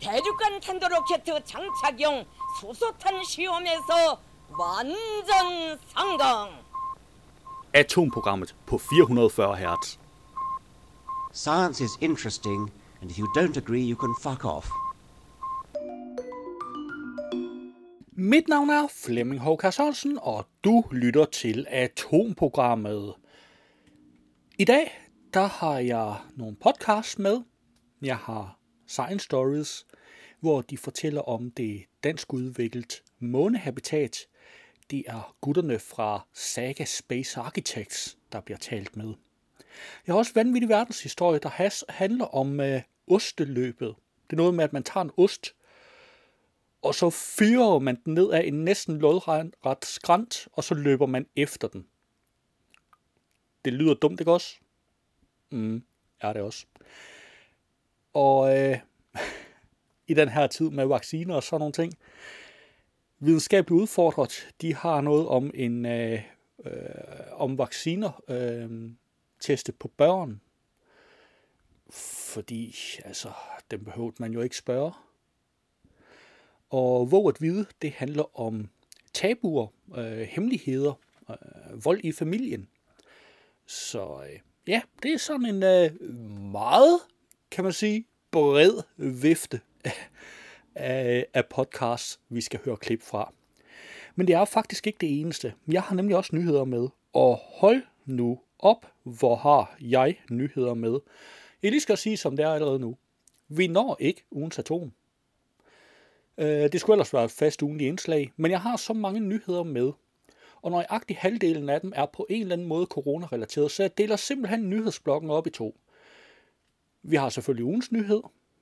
대륙간 탄도로켓 장착용 수소탄 시험에서 완전 성공. Atomprogrammet på 440 Hz. Science is interesting, and if you don't agree, you can fuck off. Mit navn er Flemming Håkar Sørensen, og du lytter til Atomprogrammet. I dag, der har jeg nogle podcasts med. Jeg har Science Stories, hvor de fortæller om det dansk udviklet månehabitat. Det er gutterne fra Saga Space Architects, der bliver talt med. Jeg har også vanvittig verdenshistorie, der handler om øh, osteløbet. Det er noget med, at man tager en ost, og så fyrer man den ned af en næsten lodret skrant, og så løber man efter den. Det lyder dumt, ikke også? Mm, er det også. Og øh, i den her tid med vacciner og sådan nogle ting, videnskabeligt udfordret, de har noget om en øh, øh, om vacciner øh, testet på børn, fordi altså, dem behøvede man jo ikke spørge. Og hvor at vide, det handler om tabuer, øh, hemmeligheder, øh, vold i familien. Så øh, ja, det er sådan en øh, meget, kan man sige, bred vifte af, af podcasts, vi skal høre klip fra. Men det er faktisk ikke det eneste. Jeg har nemlig også nyheder med. Og hold nu op, hvor har jeg nyheder med. Jeg lige skal sige, som det er allerede nu. Vi når ikke ugens atom. Øh, det skulle ellers være et fast ugenligt indslag, men jeg har så mange nyheder med. Og nøjagtig halvdelen af dem er på en eller anden måde coronarelateret, så jeg deler simpelthen nyhedsblokken op i to. Vi har selvfølgelig ugens nyhed.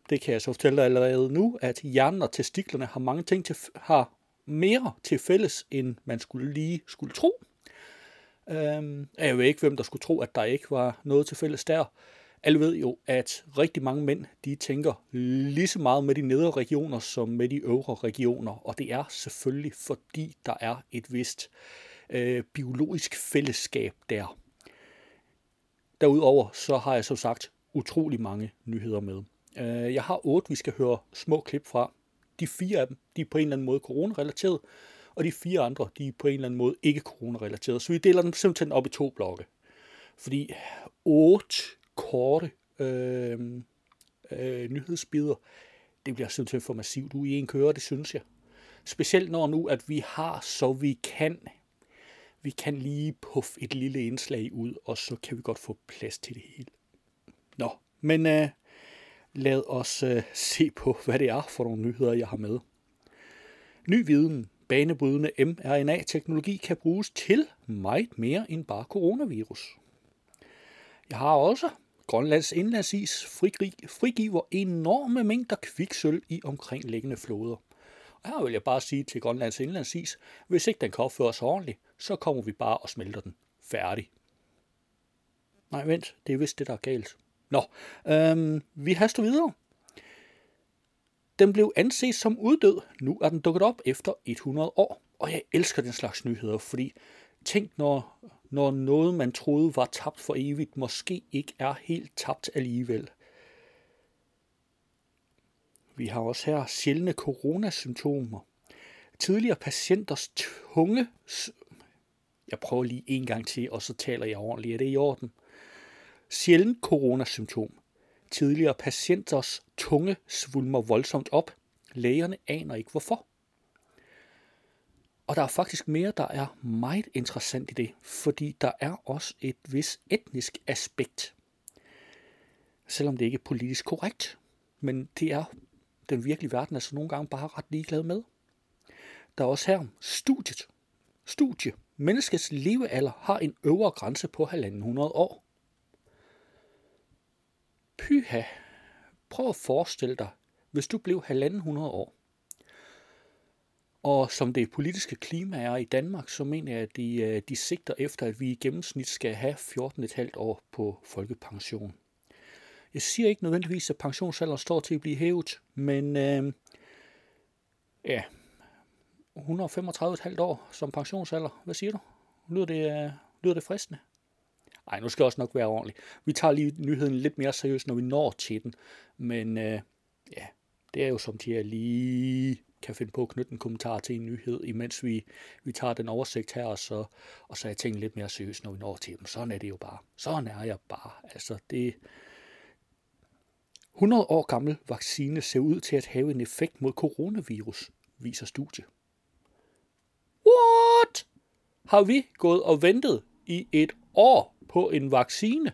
Det kan jeg så fortælle dig allerede nu, at hjernen og testiklerne har mange ting til, har mere til fælles, end man skulle lige skulle tro. Øhm, jeg ved ikke, hvem der skulle tro, at der ikke var noget til fælles der. Alle ved jo, at rigtig mange mænd, de tænker lige så meget med de nedre regioner, som med de øvre regioner. Og det er selvfølgelig, fordi der er et vist øh, biologisk fællesskab der. Derudover så har jeg som sagt utrolig mange nyheder med. Øh, jeg har otte, vi skal høre små klip fra. De fire af dem, de er på en eller anden måde coronarelateret, og de fire andre, de er på en eller anden måde ikke coronarelateret. Så vi deler dem simpelthen op i to blokke. Fordi otte korte øh, øh, nyhedsbider, det bliver simpelthen for massivt ud i en køre, det synes jeg. Specielt når nu, at vi har, så vi kan, vi kan lige puffe et lille indslag ud, og så kan vi godt få plads til det hele. Nå, men øh, lad os øh, se på, hvad det er for nogle nyheder, jeg har med. Ny viden, banebrydende mRNA-teknologi kan bruges til meget mere end bare coronavirus. Jeg har også Grønlands indlandsis frigiver enorme mængder kviksøl i omkringliggende floder. Og her vil jeg bare sige til Grønlands indlandsis, hvis ikke den kan opføre ordentligt, så kommer vi bare og smelter den. Færdig. Nej, vent, det er vist det, der er galt. Nå, øhm, vi haster videre. Den blev anset som uddød. Nu er den dukket op efter 100 år. Og jeg elsker den slags nyheder, fordi tænk, når, når noget, man troede var tabt for evigt, måske ikke er helt tabt alligevel. Vi har også her sjældne coronasymptomer. Tidligere patienters tunge... Jeg prøver lige en gang til, og så taler jeg ordentligt. Er det i orden? Sjældent coronasymptom. Tidligere patienters tunge svulmer voldsomt op. Lægerne aner ikke hvorfor. Og der er faktisk mere, der er meget interessant i det, fordi der er også et vis etnisk aspekt. Selvom det ikke er politisk korrekt, men det er den virkelige verden altså nogle gange bare ret ligeglad med. Der er også her studiet. Studie. Menneskets levealder har en øvre grænse på 1.500 år. Pyha. Prøv at forestille dig, hvis du blev 1.500 år. Og som det politiske klima er i Danmark, så mener jeg, at de, øh, de sigter efter, at vi i gennemsnit skal have 14,5 år på folkepension. Jeg siger ikke nødvendigvis, at pensionsalderen står til at blive hævet, men øh, ja, 135,5 år som pensionsalder. Hvad siger du? Lyder det, øh, lyder det fristende? Nej, nu skal jeg også nok være ordentlig. Vi tager lige nyheden lidt mere seriøst, når vi når til den. Men øh, ja, det er jo som de her lige kan finde på at knytte en kommentar til en nyhed, imens vi, vi tager den oversigt her, og så, og så er tingene lidt mere seriøst, når vi når til dem. Sådan er det jo bare. Sådan er jeg bare. Altså, det, 100 år gammel vaccine ser ud til at have en effekt mod coronavirus, viser studie. What? Har vi gået og ventet i et år på en vaccine,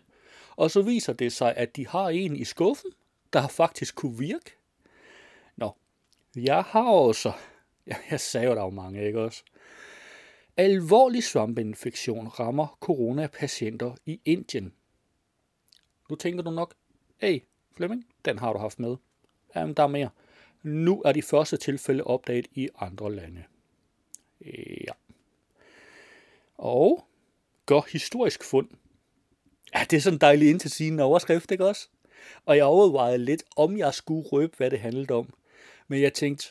og så viser det sig, at de har en i skuffen, der faktisk kunne virke? Nå, jeg har også, ja, jeg sagde jo, der var mange, ikke også? Alvorlig svampeinfektion rammer coronapatienter i Indien. Nu tænker du nok, hey, Flemming, den har du haft med. Jamen, der er mere. Nu er de første tilfælde opdaget i andre lande. Ja. Og gør historisk fund. Ja, det er sådan en dejlig indtilsigende overskrift, ikke også? Og jeg overvejede lidt, om jeg skulle røbe, hvad det handlede om. Men jeg tænkte,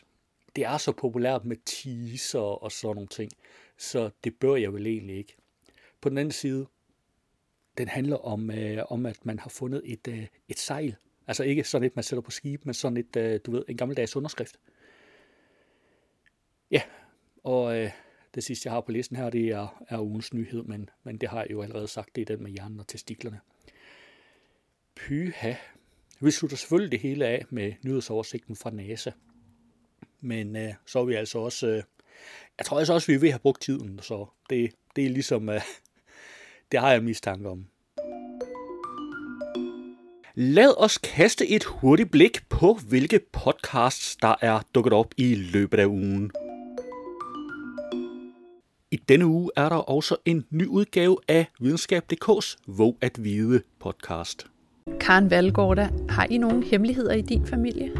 det er så populært med teaser og sådan nogle ting, så det bør jeg vel egentlig ikke. På den anden side, den handler om, øh, om at man har fundet et, øh, et sejl. Altså ikke sådan et, man sætter på skib, men sådan et, øh, du ved, en gammeldags underskrift. Ja, og øh, det sidste, jeg har på listen her, det er, er ugens nyhed, men, men det har jeg jo allerede sagt, det er den med hjernen og testiklerne. Pyha. Vi slutter selvfølgelig det hele af med nyhedsoversigten fra NASA. Men øh, så er vi altså også... Øh, jeg tror altså også, vi er ved at have brugt tiden, så det, det er ligesom... Øh, det har jeg mistanke om. Lad os kaste et hurtigt blik på, hvilke podcasts, der er dukket op i løbet af ugen. I denne uge er der også en ny udgave af Videnskab.dk's Våg at Vide podcast. Karen Valgårda, har I nogle hemmeligheder i din familie?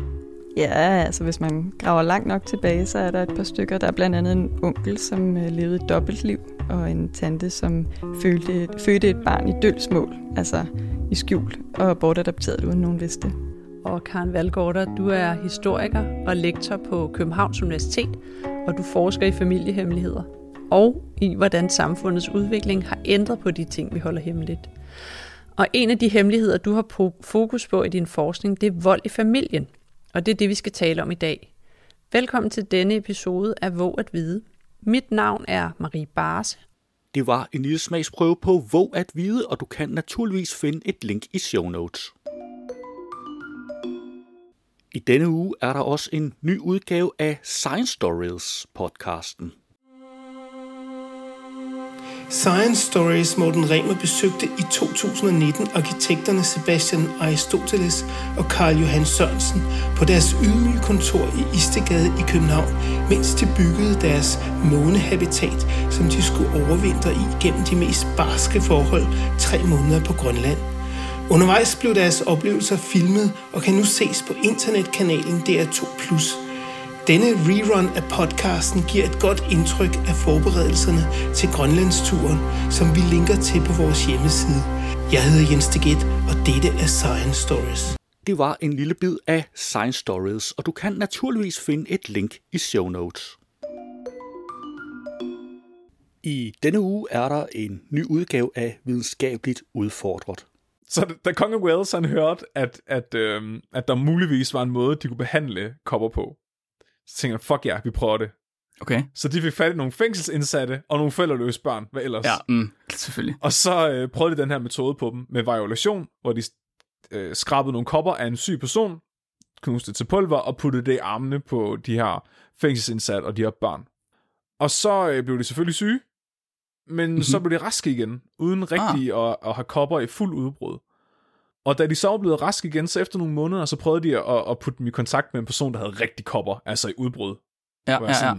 Ja, altså hvis man graver langt nok tilbage, så er der et par stykker. Der er blandt andet en onkel, som øh, levede et dobbeltliv, og en tante, som fødte et, fødte et barn i dølsmål, altså i skjul, og bortadopteret uden nogen vidste. Og Karen Valgårda, du er historiker og lektor på Københavns Universitet, og du forsker i familiehemmeligheder og i, hvordan samfundets udvikling har ændret på de ting, vi holder hemmeligt. Og en af de hemmeligheder, du har fokus på i din forskning, det er vold i familien. Og det er det, vi skal tale om i dag. Velkommen til denne episode af Våg at Vide. Mit navn er Marie Bars. Det var en lille smagsprøve på Våg at Vide, og du kan naturligvis finde et link i show notes. I denne uge er der også en ny udgave af Science Stories podcasten. Science Stories Morten Remer besøgte i 2019 arkitekterne Sebastian Aristoteles og Karl Johan Sørensen på deres ydmyge kontor i Istegade i København, mens de byggede deres månehabitat, som de skulle overvintre i gennem de mest barske forhold tre måneder på Grønland. Undervejs blev deres oplevelser filmet og kan nu ses på internetkanalen DR2+. Denne rerun af podcasten giver et godt indtryk af forberedelserne til Grønlandsturen, som vi linker til på vores hjemmeside. Jeg hedder Jens Deget, og dette er Science Stories. Det var en lille bid af Science Stories, og du kan naturligvis finde et link i show notes. I denne uge er der en ny udgave af Videnskabeligt Udfordret. Så da Kong Wales han hørte, at, at, øhm, at der muligvis var en måde, de kunne behandle kopper på, så tænkte jeg, fuck ja, yeah, vi prøver det. Okay. Så de fik fat i nogle fængselsindsatte og nogle forældreløse børn. Hvad ellers? Ja, mm, selvfølgelig. Og så øh, prøvede de den her metode på dem med violation, hvor de øh, skrabede nogle kopper af en syg person, knuste til pulver og puttede det i armene på de her fængselsindsatte og de her børn. Og så øh, blev de selvfølgelig syge, men mm-hmm. så blev de raske igen, uden rigtig ah. at, at have kopper i fuld udbrud. Og da de så var blevet raske igen, så efter nogle måneder, så prøvede de at, at putte dem i kontakt med en person, der havde rigtig kopper, altså i udbrud. Ja, ja, ja.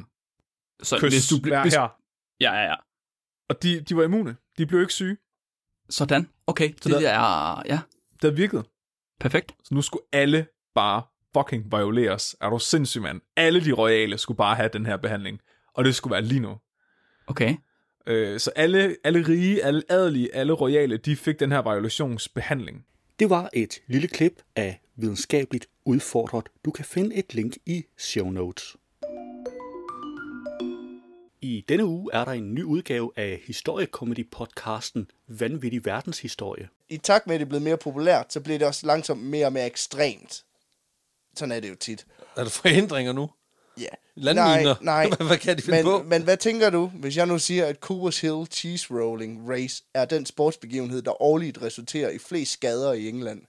Så Kys, hvis du bliver... Hvis... Her. Ja, ja, ja. Og de, de var immune. De blev ikke syge. Sådan. Okay, så det, det er... Ja. Det har virket. Perfekt. Så nu skulle alle bare fucking violeres. Er du sindssyg, mand? Alle de royale skulle bare have den her behandling. Og det skulle være lige nu. Okay. Øh, så alle, alle rige, alle adelige, alle royale, de fik den her violationsbehandling. Det var et lille klip af videnskabeligt udfordret. Du kan finde et link i show notes. I denne uge er der en ny udgave af historiekomedy-podcasten Vanvittig Verdenshistorie. I takt med, at det er blevet mere populært, så bliver det også langsomt mere og mere ekstremt. sådan er det jo tit. Er der forhindringer nu? Ja. Landminer? Nej, nej. Hvad- kan de finde men, på? Men hvad tænker du, hvis jeg nu siger, at Coopers Hill Cheese Rolling Race er den sportsbegivenhed, der årligt resulterer i flest skader i England?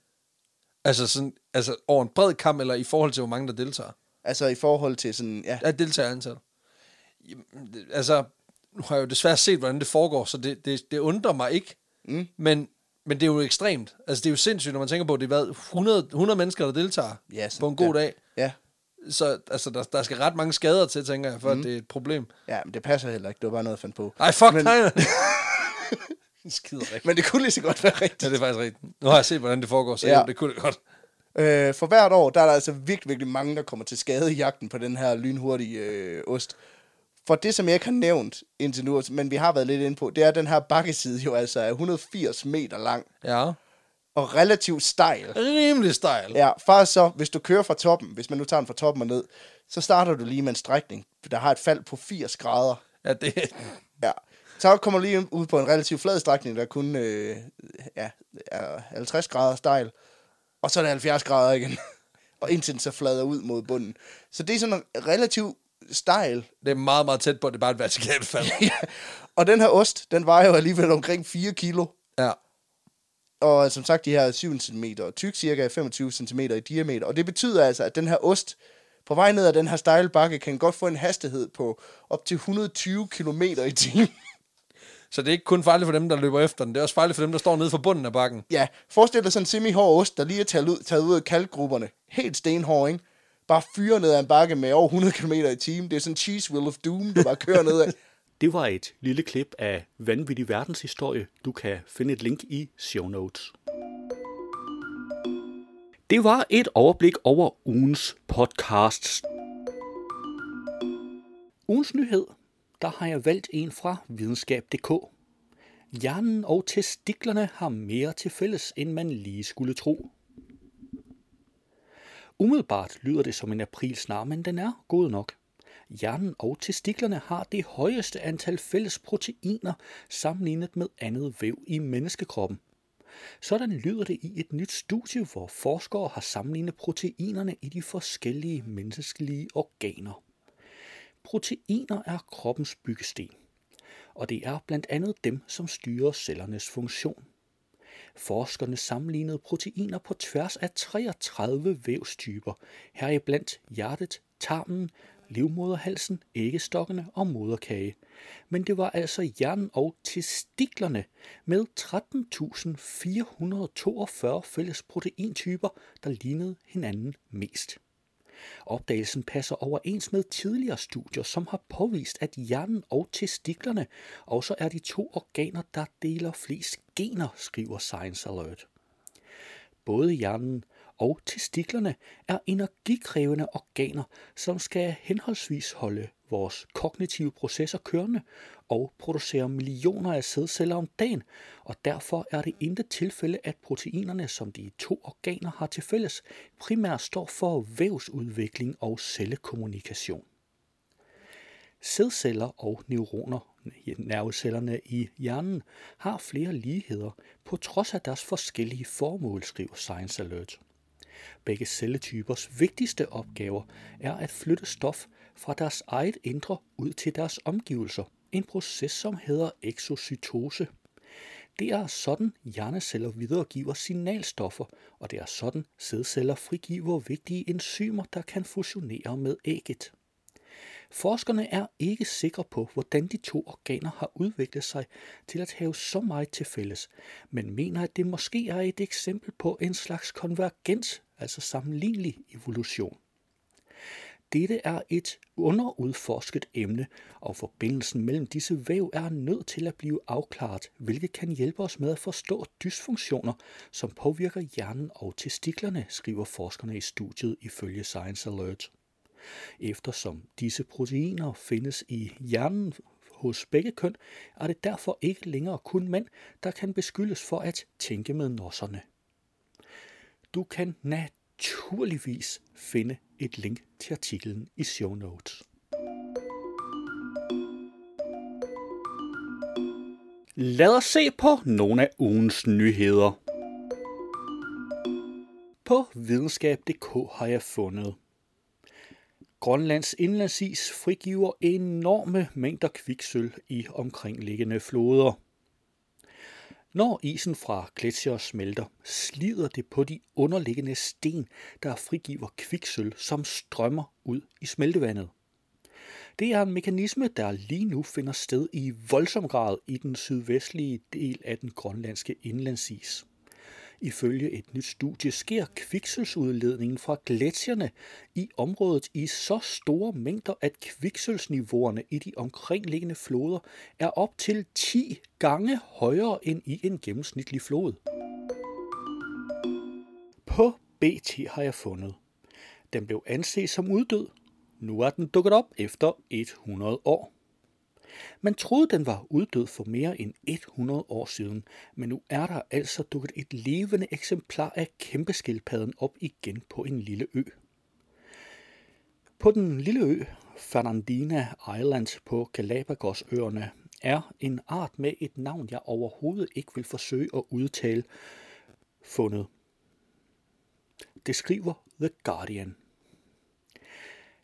Altså, sådan, altså over en bred kamp, eller i forhold til, hvor mange der deltager? Altså i forhold til sådan, ja, Ja, deltagerantal. Altså, nu har jeg jo desværre set, hvordan det foregår, så det, det, det undrer mig ikke. Mm. Men, men det er jo ekstremt. Altså, det er jo sindssygt, når man tænker på, at det er hvad, 100, 100 mennesker, der deltager Ja, sådan på en god der. dag. ja, Så altså, der, der skal ret mange skader til, tænker jeg, for mm. at det er et problem. ja, men det passer heller ikke. Det var bare noget, jeg fandt på. Ej, fuck, Men- nej. Skider rigtigt. Men det kunne lige så godt være rigtigt. Ja, det er faktisk rigtigt. Nu har jeg set, hvordan det foregår, så Ja. ja. det kunne det godt. Øh, for hvert år, der er der altså virkelig, virkelig mange, der kommer til skade i jagten på den her lynhurtige øh, ost. For det, som jeg ikke har nævnt indtil nu, men vi har været lidt inde på, det er, at den her bakkeside jo altså er 180 meter lang Ja. Og relativt stejl. Rimelig stejl. Ja, faktisk så, hvis du kører fra toppen, hvis man nu tager den fra toppen og ned, så starter du lige med en strækning, der har et fald på 80 grader. Ja, det, Ja. Så kommer du lige ud på en relativt flad strækning, der kun øh, ja, er 50 grader stejl. Og så er det 70 grader igen. og indtil den så flader ud mod bunden. Så det er sådan en relativt stejl. det er meget, meget tæt på, det er bare et vertikalt fald. ja. Og den her ost, den vejer jo alligevel omkring 4 kilo. ja. Og som sagt, de her er 7 cm tyk, cirka 25 cm i diameter. Og det betyder altså, at den her ost, på vej ned ad den her stejle bakke, kan godt få en hastighed på op til 120 km i timen. Så det er ikke kun farligt for dem, der løber efter den. Det er også farligt for dem, der står nede for bunden af bakken. Ja, forestil dig sådan en semi-hård ost, der lige er taget ud, taget ud af kalkgrupperne. Helt stenhård, ikke? Bare fyre ned ad en bakke med over 100 km i timen. Det er sådan en cheese wheel of doom, der bare kører ned ad. Det var et lille klip af Vanvittig Verdenshistorie. Du kan finde et link i show notes. Det var et overblik over ugens podcasts. Ugens nyhed, der har jeg valgt en fra videnskab.dk. Hjernen og testiklerne har mere til fælles, end man lige skulle tro. Umiddelbart lyder det som en aprilsnar, men den er god nok. Hjernen og testiklerne har det højeste antal fælles proteiner sammenlignet med andet væv i menneskekroppen. Sådan lyder det i et nyt studie, hvor forskere har sammenlignet proteinerne i de forskellige menneskelige organer. Proteiner er kroppens byggesten, og det er blandt andet dem, som styrer cellernes funktion. Forskerne sammenlignede proteiner på tværs af 33 vævstyper, heriblandt hjertet, tarmen, livmoderhalsen, æggestokkene og moderkage. Men det var altså hjernen og testiklerne med 13.442 fælles proteintyper, der lignede hinanden mest. Opdagelsen passer overens med tidligere studier, som har påvist, at hjernen og testiklerne også er de to organer, der deler flest gener, skriver Science Alert. Både hjernen og testiklerne er energikrævende organer, som skal henholdsvis holde vores kognitive processer kørende og producere millioner af sædceller om dagen, og derfor er det intet tilfælde, at proteinerne, som de to organer har til fælles, primært står for vævsudvikling og cellekommunikation. Sædceller og neuroner, nervecellerne i hjernen, har flere ligheder på trods af deres forskellige formål, skriver Science Alert. Begge celletypers vigtigste opgaver er at flytte stof fra deres eget indre ud til deres omgivelser. En proces, som hedder exocytose. Det er sådan, hjerneceller videregiver signalstoffer, og det er sådan, sædceller frigiver vigtige enzymer, der kan fusionere med ægget. Forskerne er ikke sikre på, hvordan de to organer har udviklet sig til at have så meget til fælles, men mener, at det måske er et eksempel på en slags konvergens, altså sammenlignelig evolution. Dette er et underudforsket emne, og forbindelsen mellem disse væv er nødt til at blive afklaret, hvilket kan hjælpe os med at forstå dysfunktioner, som påvirker hjernen og testiklerne, skriver forskerne i studiet ifølge Science Alert. Eftersom disse proteiner findes i hjernen hos begge køn, er det derfor ikke længere kun mænd, der kan beskyldes for at tænke med nosserne. Du kan naturligvis finde et link til artiklen i show notes. Lad os se på nogle af ugens nyheder. På videnskab.dk har jeg fundet. Grønlands indlandsis frigiver enorme mængder kviksøl i omkringliggende floder. Når isen fra gletsjer smelter, slider det på de underliggende sten, der frigiver kviksøl, som strømmer ud i smeltevandet. Det er en mekanisme, der lige nu finder sted i voldsom grad i den sydvestlige del af den grønlandske indlandsis. Ifølge et nyt studie sker kviksølsudledningen fra gletsjerne i området i så store mængder, at kviksølsniveauerne i de omkringliggende floder er op til 10 gange højere end i en gennemsnitlig flod. På BT har jeg fundet. Den blev anset som uddød. Nu er den dukket op efter 100 år. Man troede, den var uddød for mere end 100 år siden, men nu er der altså dukket et levende eksemplar af kæmpeskildpadden op igen på en lille ø. På den lille ø, Fernandina Island på Galapagosøerne, er en art med et navn, jeg overhovedet ikke vil forsøge at udtale, fundet. Det skriver The Guardian.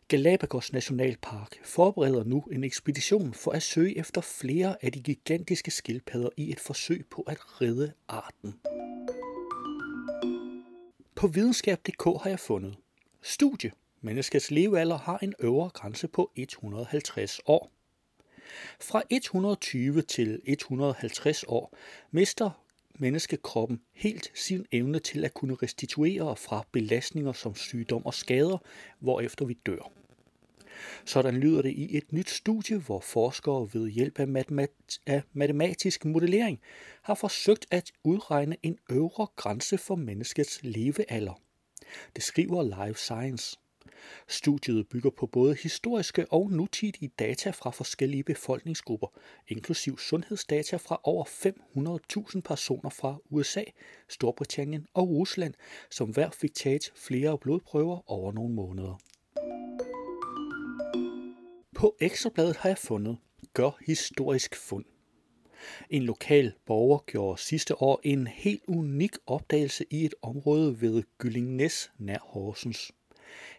Galapagos Nationalpark forbereder nu en ekspedition for at søge efter flere af de gigantiske skildpadder i et forsøg på at redde arten. På videnskab.dk har jeg fundet studie. Menneskets levealder har en øvre grænse på 150 år. Fra 120 til 150 år mister menneskekroppen helt sin evne til at kunne restituere fra belastninger som sygdom og skader, hvorefter vi dør. Sådan lyder det i et nyt studie, hvor forskere ved hjælp af, matemat- af matematisk modellering har forsøgt at udregne en øvre grænse for menneskets levealder. Det skriver Life Science. Studiet bygger på både historiske og nutidige data fra forskellige befolkningsgrupper, inklusiv sundhedsdata fra over 500.000 personer fra USA, Storbritannien og Rusland, som hver fik taget flere blodprøver over nogle måneder. På Ekstrabladet har jeg fundet Gør historisk fund. En lokal borger gjorde sidste år en helt unik opdagelse i et område ved Gyllingnæs nær Horsens.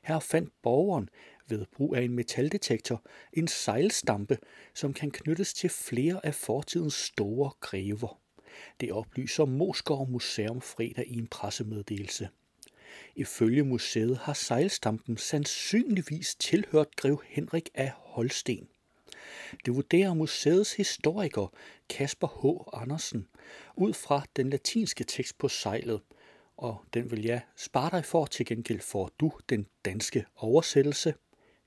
Her fandt borgeren ved brug af en metaldetektor en sejlstampe, som kan knyttes til flere af fortidens store grever. Det oplyser Moskov Museum fredag i en pressemeddelelse. Ifølge museet har sejlstampen sandsynligvis tilhørt grev Henrik af Holsten. Det vurderer museets historiker Kasper H. Andersen ud fra den latinske tekst på sejlet, og den vil jeg spare dig for. Til gengæld får du den danske oversættelse.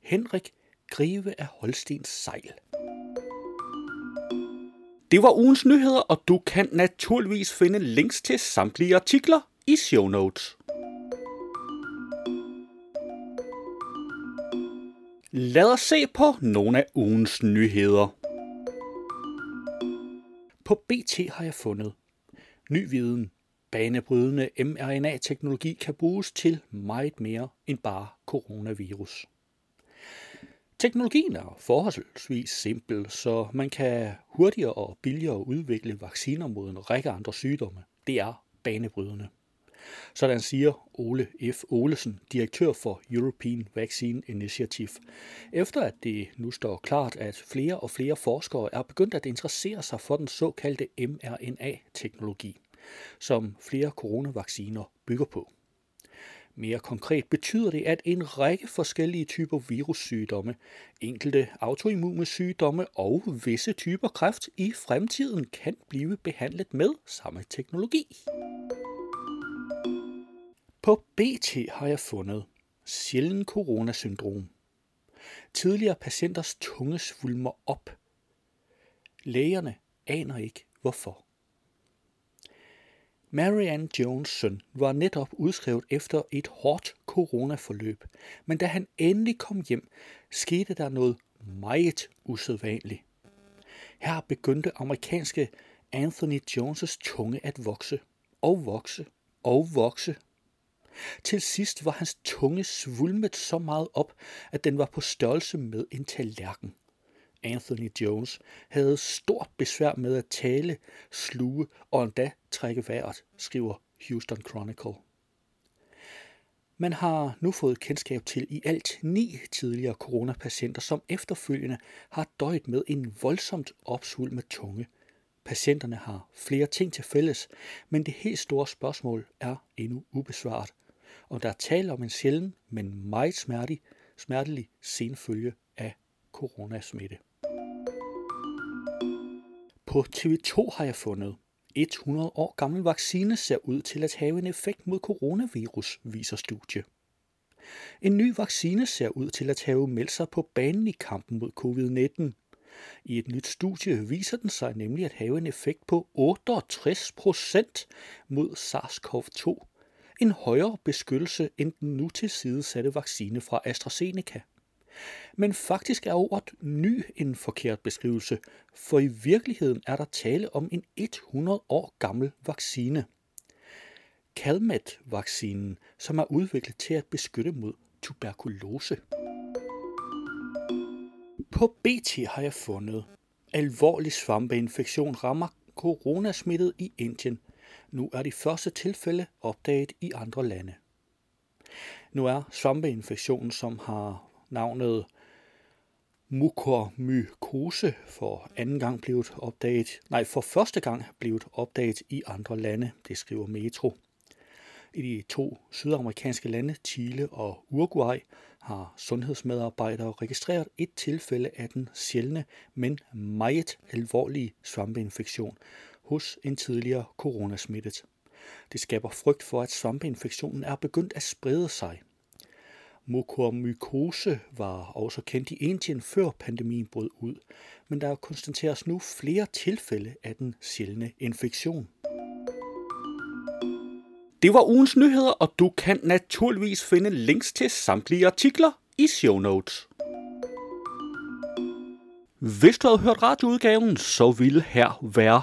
Henrik Grive af Holstens sejl. Det var ugens nyheder, og du kan naturligvis finde links til samtlige artikler i show notes. Lad os se på nogle af ugens nyheder. På BT har jeg fundet ny viden. Banebrydende mRNA-teknologi kan bruges til meget mere end bare coronavirus. Teknologien er forholdsvis simpel, så man kan hurtigere og billigere udvikle vacciner mod en række andre sygdomme. Det er banebrydende. Sådan siger Ole F. Olesen, direktør for European Vaccine Initiative, efter at det nu står klart, at flere og flere forskere er begyndt at interessere sig for den såkaldte mRNA-teknologi, som flere coronavacciner bygger på. Mere konkret betyder det, at en række forskellige typer virussygdomme, enkelte autoimmune sygdomme og visse typer kræft i fremtiden kan blive behandlet med samme teknologi. På BT har jeg fundet sjælden coronasyndrom. Tidligere patienters tunge svulmer op. Lægerne aner ikke hvorfor. Marianne Jones søn var netop udskrevet efter et hårdt coronaforløb, men da han endelig kom hjem, skete der noget meget usædvanligt. Her begyndte amerikanske Anthony Jones' tunge at vokse og vokse og vokse. Til sidst var hans tunge svulmet så meget op, at den var på størrelse med en tallerken. Anthony Jones havde stort besvær med at tale, sluge og endda trække vejret, skriver Houston Chronicle. Man har nu fået kendskab til i alt ni tidligere coronapatienter, som efterfølgende har døjet med en voldsomt opsvulmet tunge. Patienterne har flere ting til fælles, men det helt store spørgsmål er endnu ubesvaret. Og der er tale om en sjælden, men meget smertelig, smertelig senfølge af coronasmitte. På TV2 har jeg fundet, 100 år gammel vaccine ser ud til at have en effekt mod coronavirus, viser studie. En ny vaccine ser ud til at have meldt sig på banen i kampen mod covid-19. I et nyt studie viser den sig nemlig at have en effekt på 68 procent mod SARS-CoV-2. En højere beskyttelse end den nu tilsidesatte vaccine fra AstraZeneca. Men faktisk er ordet ny en forkert beskrivelse, for i virkeligheden er der tale om en 100 år gammel vaccine. Calmet-vaccinen, som er udviklet til at beskytte mod tuberkulose. På BT har jeg fundet, alvorlig svampeinfektion rammer coronasmittet i Indien. Nu er de første tilfælde opdaget i andre lande. Nu er svampeinfektionen, som har navnet mukormykose for anden gang blevet opdaget, nej, for første gang blevet opdaget i andre lande, det skriver Metro. I de to sydamerikanske lande, Chile og Uruguay, har sundhedsmedarbejdere registreret et tilfælde af den sjældne, men meget alvorlige svampeinfektion hos en tidligere coronasmittet. Det skaber frygt for, at svampeinfektionen er begyndt at sprede sig. Mukormykose var også kendt i Indien før pandemien brød ud, men der konstateres nu flere tilfælde af den sjældne infektion. Det var ugens nyheder, og du kan naturligvis finde links til samtlige artikler i show notes. Hvis du havde hørt radioudgaven, så ville her være